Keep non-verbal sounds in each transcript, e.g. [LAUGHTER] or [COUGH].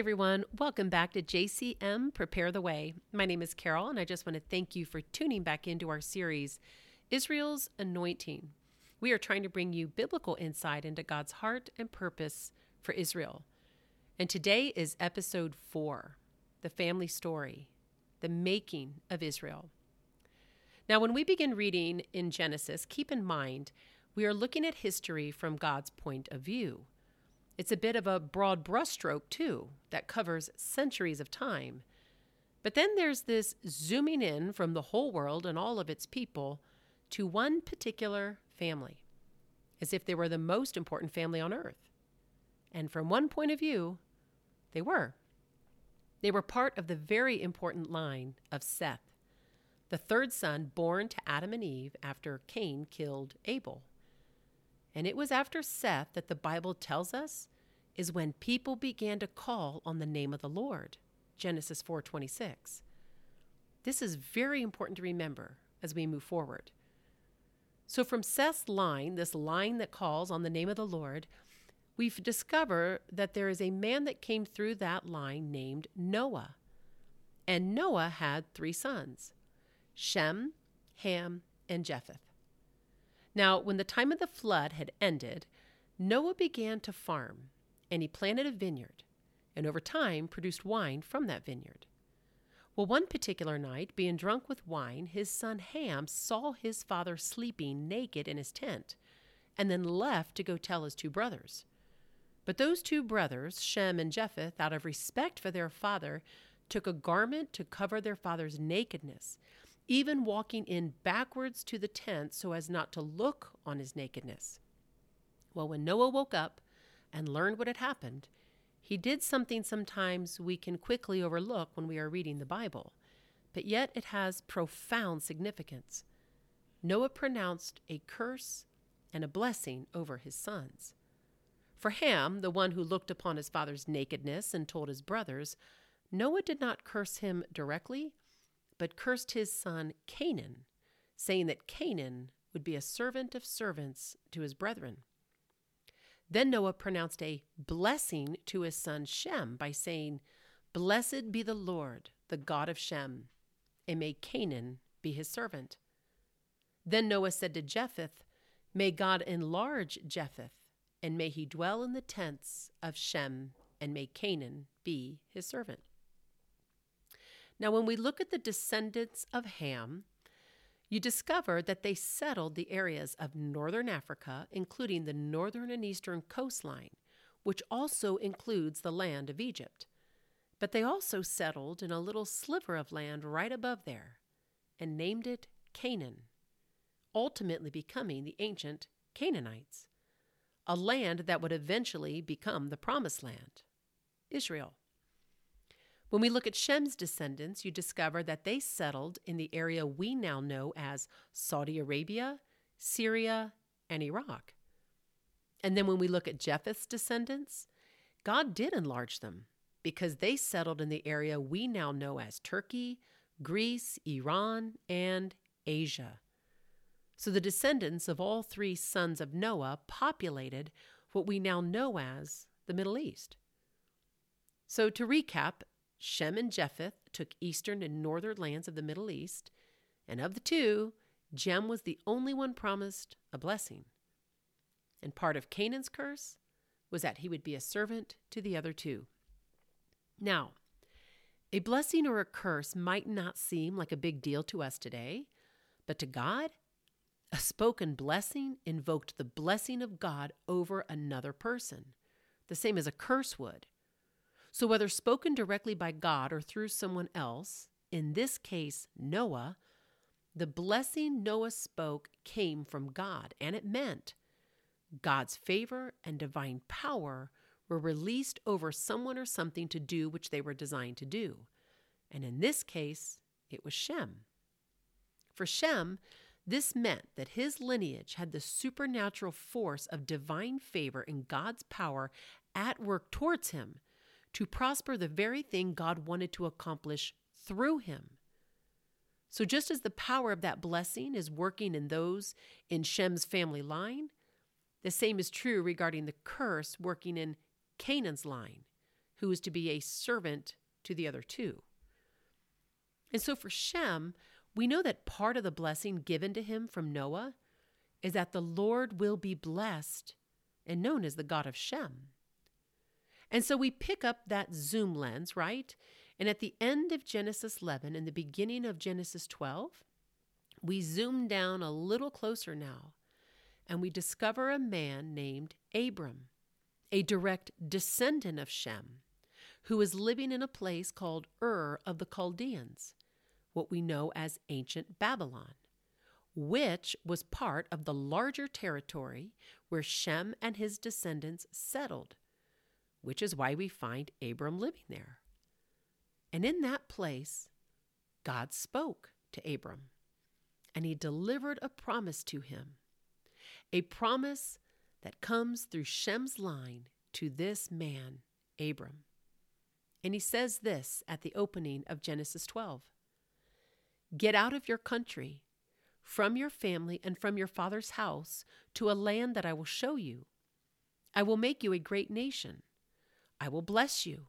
everyone. Welcome back to JCM Prepare the Way. My name is Carol, and I just want to thank you for tuning back into our series, Israel's Anointing. We are trying to bring you biblical insight into God's heart and purpose for Israel. And today is episode four the family story, the making of Israel. Now, when we begin reading in Genesis, keep in mind we are looking at history from God's point of view. It's a bit of a broad brushstroke, too, that covers centuries of time. But then there's this zooming in from the whole world and all of its people to one particular family, as if they were the most important family on earth. And from one point of view, they were. They were part of the very important line of Seth, the third son born to Adam and Eve after Cain killed Abel. And it was after Seth that the Bible tells us is when people began to call on the name of the Lord. Genesis 4:26. This is very important to remember as we move forward. So from Seth's line, this line that calls on the name of the Lord, we discover that there is a man that came through that line named Noah. And Noah had three sons Shem, Ham, and Japheth. Now, when the time of the flood had ended, Noah began to farm, and he planted a vineyard, and over time produced wine from that vineyard. Well, one particular night, being drunk with wine, his son Ham saw his father sleeping naked in his tent, and then left to go tell his two brothers. But those two brothers, Shem and Japheth, out of respect for their father, took a garment to cover their father's nakedness, even walking in backwards to the tent so as not to look on his nakedness. Well, when Noah woke up and learned what had happened, he did something sometimes we can quickly overlook when we are reading the Bible, but yet it has profound significance. Noah pronounced a curse and a blessing over his sons. For Ham, the one who looked upon his father's nakedness and told his brothers, Noah did not curse him directly, but cursed his son Canaan, saying that Canaan would be a servant of servants to his brethren. Then Noah pronounced a blessing to his son Shem by saying, Blessed be the Lord, the God of Shem, and may Canaan be his servant. Then Noah said to Japheth, May God enlarge Japheth, and may he dwell in the tents of Shem, and may Canaan be his servant. Now, when we look at the descendants of Ham, you discover that they settled the areas of northern Africa, including the northern and eastern coastline, which also includes the land of Egypt. But they also settled in a little sliver of land right above there and named it Canaan, ultimately becoming the ancient Canaanites, a land that would eventually become the Promised Land, Israel. When we look at Shem's descendants, you discover that they settled in the area we now know as Saudi Arabia, Syria, and Iraq. And then when we look at Japheth's descendants, God did enlarge them because they settled in the area we now know as Turkey, Greece, Iran, and Asia. So the descendants of all three sons of Noah populated what we now know as the Middle East. So to recap, Shem and Japheth took eastern and northern lands of the Middle East, and of the two, Shem was the only one promised a blessing. And part of Canaan's curse was that he would be a servant to the other two. Now, a blessing or a curse might not seem like a big deal to us today, but to God, a spoken blessing invoked the blessing of God over another person, the same as a curse would. So, whether spoken directly by God or through someone else, in this case, Noah, the blessing Noah spoke came from God, and it meant God's favor and divine power were released over someone or something to do which they were designed to do. And in this case, it was Shem. For Shem, this meant that his lineage had the supernatural force of divine favor and God's power at work towards him to prosper the very thing God wanted to accomplish through him. So, just as the power of that blessing is working in those in Shem's family line, the same is true regarding the curse working in Canaan's line, who is to be a servant to the other two. And so for Shem, we know that part of the blessing given to him from Noah is that the Lord will be blessed and known as the God of Shem. And so we pick up that zoom lens, right? And at the end of Genesis 11 and the beginning of Genesis 12, we zoom down a little closer now and we discover a man named Abram, a direct descendant of Shem, who is living in a place called Ur of the Chaldeans, what we know as ancient Babylon, which was part of the larger territory where Shem and his descendants settled, which is why we find Abram living there. And in that place, God spoke to Abram, and he delivered a promise to him a promise that comes through Shem's line to this man, Abram. And he says this at the opening of Genesis 12 Get out of your country, from your family, and from your father's house to a land that I will show you. I will make you a great nation. I will bless you.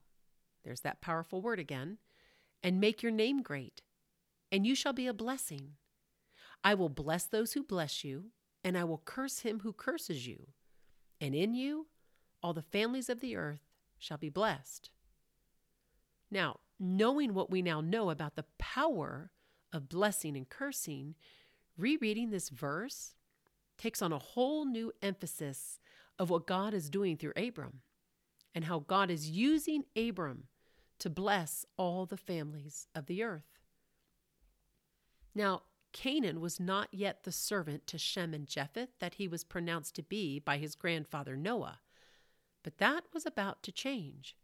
There's that powerful word again. And make your name great, and you shall be a blessing. I will bless those who bless you and I will curse him who curses you. And in you all the families of the earth shall be blessed. Now, knowing what we now know about the power of blessing and cursing, rereading this verse takes on a whole new emphasis of what God is doing through Abram and how God is using Abram to bless all the families of the earth. Now, Canaan was not yet the servant to Shem and Japheth that he was pronounced to be by his grandfather Noah. But that was about to change.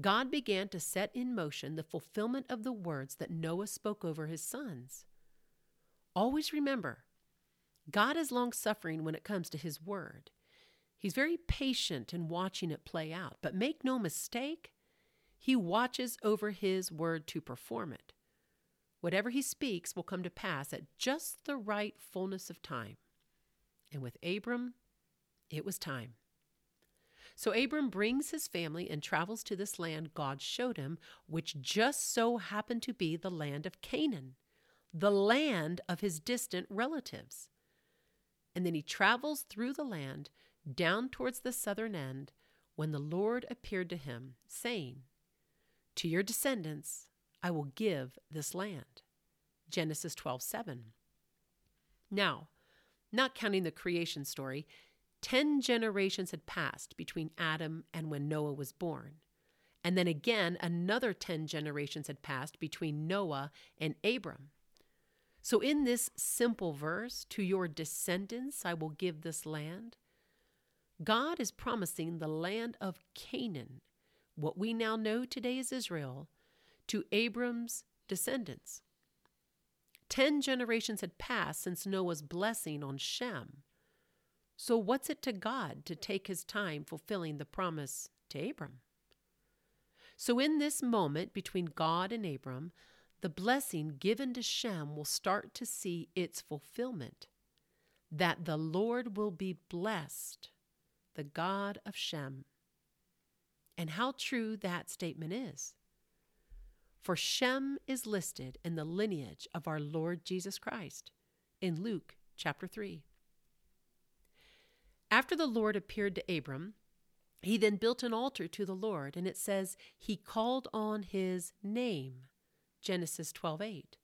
God began to set in motion the fulfillment of the words that Noah spoke over his sons. Always remember, God is long suffering when it comes to his word. He's very patient in watching it play out, but make no mistake, he watches over his word to perform it. Whatever he speaks will come to pass at just the right fullness of time. And with Abram, it was time. So Abram brings his family and travels to this land God showed him, which just so happened to be the land of Canaan, the land of his distant relatives. And then he travels through the land down towards the southern end when the Lord appeared to him, saying, To your descendants I will give this land. Genesis 12 7. Now, not counting the creation story, 10 generations had passed between Adam and when Noah was born. And then again, another 10 generations had passed between Noah and Abram. So, in this simple verse, to your descendants I will give this land, God is promising the land of Canaan, what we now know today as Israel, to Abram's descendants. Ten generations had passed since Noah's blessing on Shem. So, what's it to God to take his time fulfilling the promise to Abram? So, in this moment between God and Abram, the blessing given to Shem will start to see its fulfillment. That the Lord will be blessed, the God of Shem. And how true that statement is. For Shem is listed in the lineage of our Lord Jesus Christ in Luke chapter 3. After the Lord appeared to Abram, he then built an altar to the Lord, and it says he called on his name. Genesis 12:8.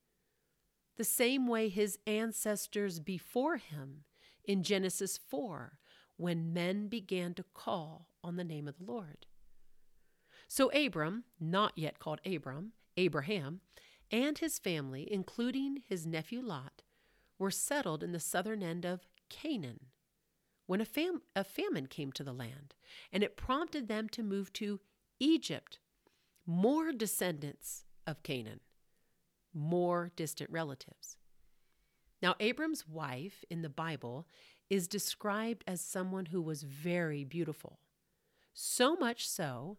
The same way his ancestors before him in Genesis 4 when men began to call on the name of the Lord. So Abram, not yet called Abram, Abraham, and his family, including his nephew Lot, were settled in the southern end of Canaan when a, fam- a famine came to the land, and it prompted them to move to Egypt. More descendants of Canaan, more distant relatives. Now, Abram's wife in the Bible is described as someone who was very beautiful. So much so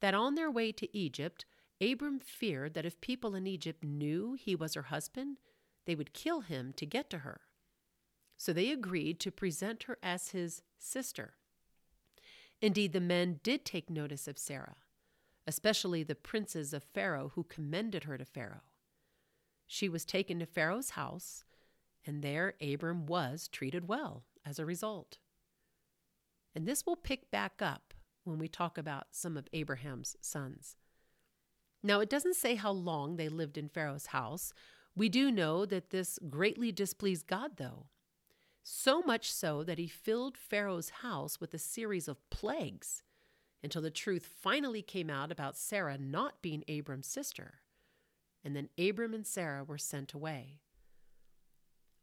that on their way to Egypt, Abram feared that if people in Egypt knew he was her husband, they would kill him to get to her. So they agreed to present her as his sister. Indeed, the men did take notice of Sarah, especially the princes of Pharaoh who commended her to Pharaoh. She was taken to Pharaoh's house, and there Abram was treated well as a result. And this will pick back up when we talk about some of Abraham's sons. Now, it doesn't say how long they lived in Pharaoh's house. We do know that this greatly displeased God, though. So much so that he filled Pharaoh's house with a series of plagues until the truth finally came out about Sarah not being Abram's sister. And then Abram and Sarah were sent away.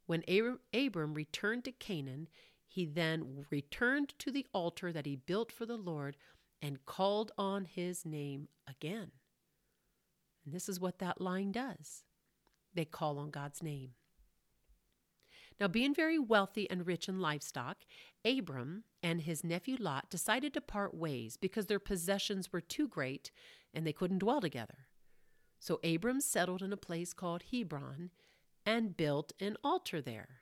When Abram returned to Canaan, he then returned to the altar that he built for the Lord and called on his name again. And this is what that line does they call on God's name. Now, being very wealthy and rich in livestock, Abram and his nephew Lot decided to part ways because their possessions were too great and they couldn't dwell together. So Abram settled in a place called Hebron and built an altar there,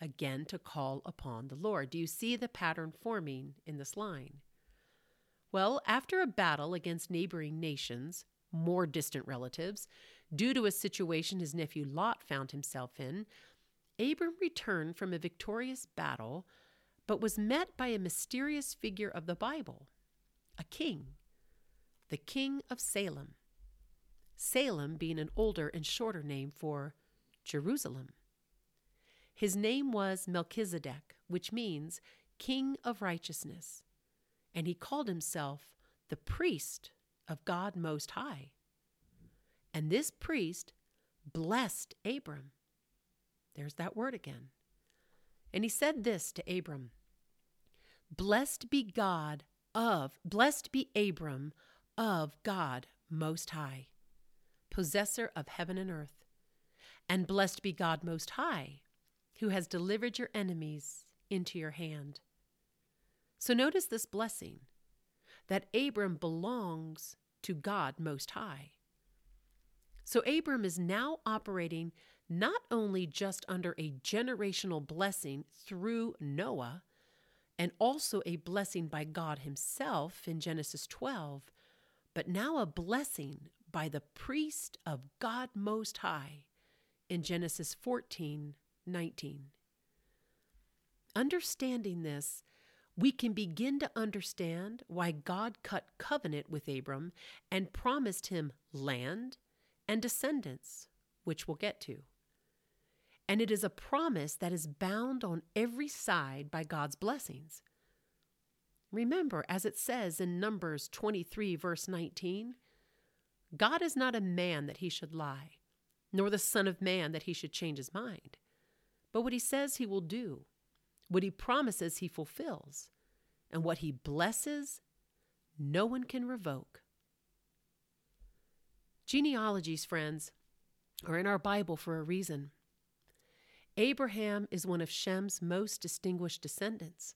again to call upon the Lord. Do you see the pattern forming in this line? Well, after a battle against neighboring nations, more distant relatives, due to a situation his nephew Lot found himself in, Abram returned from a victorious battle, but was met by a mysterious figure of the Bible, a king, the king of Salem. Salem being an older and shorter name for Jerusalem. His name was Melchizedek, which means King of Righteousness, and he called himself the priest of God Most High. And this priest blessed Abram. There's that word again. And he said this to Abram Blessed be God of, blessed be Abram of God Most High, possessor of heaven and earth. And blessed be God Most High, who has delivered your enemies into your hand. So notice this blessing that Abram belongs to God Most High. So Abram is now operating not only just under a generational blessing through Noah, and also a blessing by God Himself in Genesis 12, but now a blessing by the priest of God Most High in Genesis 14 19. Understanding this, we can begin to understand why God cut covenant with Abram and promised him land and descendants, which we'll get to. And it is a promise that is bound on every side by God's blessings. Remember, as it says in Numbers 23, verse 19, God is not a man that he should lie, nor the Son of Man that he should change his mind. But what he says he will do, what he promises he fulfills, and what he blesses, no one can revoke. Genealogies, friends, are in our Bible for a reason. Abraham is one of Shem's most distinguished descendants.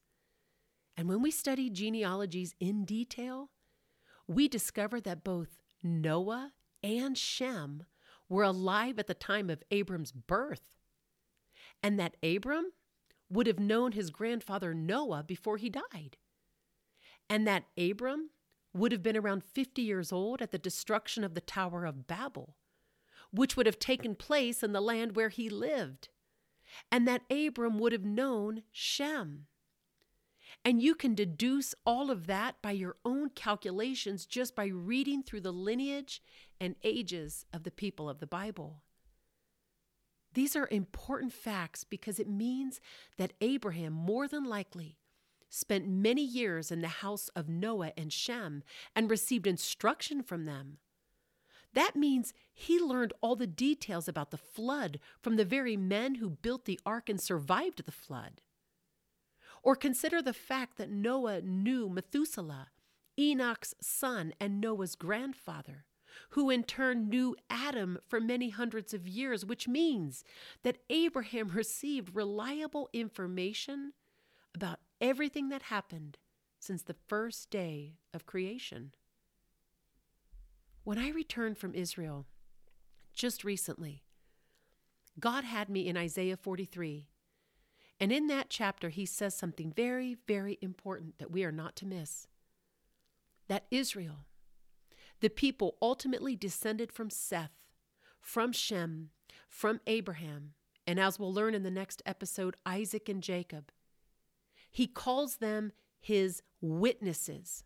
And when we study genealogies in detail, we discover that both Noah and Shem were alive at the time of Abram's birth, and that Abram would have known his grandfather Noah before he died, and that Abram would have been around 50 years old at the destruction of the Tower of Babel, which would have taken place in the land where he lived, and that Abram would have known Shem. And you can deduce all of that by your own calculations just by reading through the lineage and ages of the people of the Bible. These are important facts because it means that Abraham more than likely spent many years in the house of Noah and Shem and received instruction from them. That means he learned all the details about the flood from the very men who built the ark and survived the flood. Or consider the fact that Noah knew Methuselah, Enoch's son and Noah's grandfather, who in turn knew Adam for many hundreds of years, which means that Abraham [LAUGHS] received reliable information about everything that happened since the first day of creation. When I returned from Israel just recently, God had me in Isaiah 43. And in that chapter, he says something very, very important that we are not to miss. That Israel, The people ultimately descended from Seth, from Shem, from Abraham, and as we'll learn in the next episode, Isaac and Jacob. He calls them his witnesses.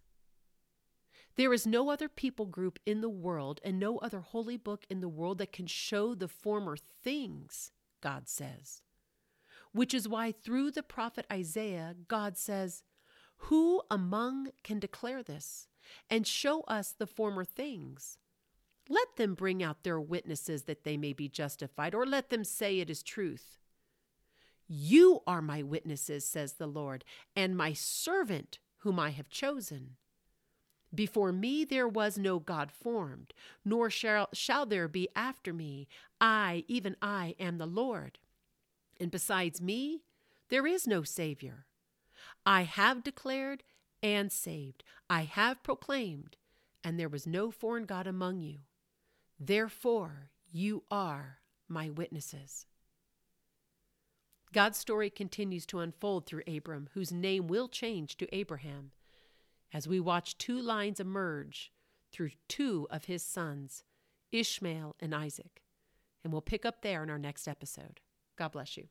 There is no other people group in the world and no other holy book in the world that can show the former things, God says. Which is why through the prophet Isaiah, God says, Who among can declare this and show us the former things? Let them bring out their witnesses that they may be justified, or let them say it is truth. You are my witnesses, says the Lord, and my servant whom I have chosen. Before me there was no God formed, nor shall, shall there be after me. I, even I, am the Lord. And besides me, there is no Savior. I have declared and saved. I have proclaimed, and there was no foreign God among you. Therefore, you are my witnesses. God's story continues to unfold through Abram, whose name will change to Abraham, as we watch two lines emerge through two of his sons, Ishmael and Isaac. And we'll pick up there in our next episode. God bless you.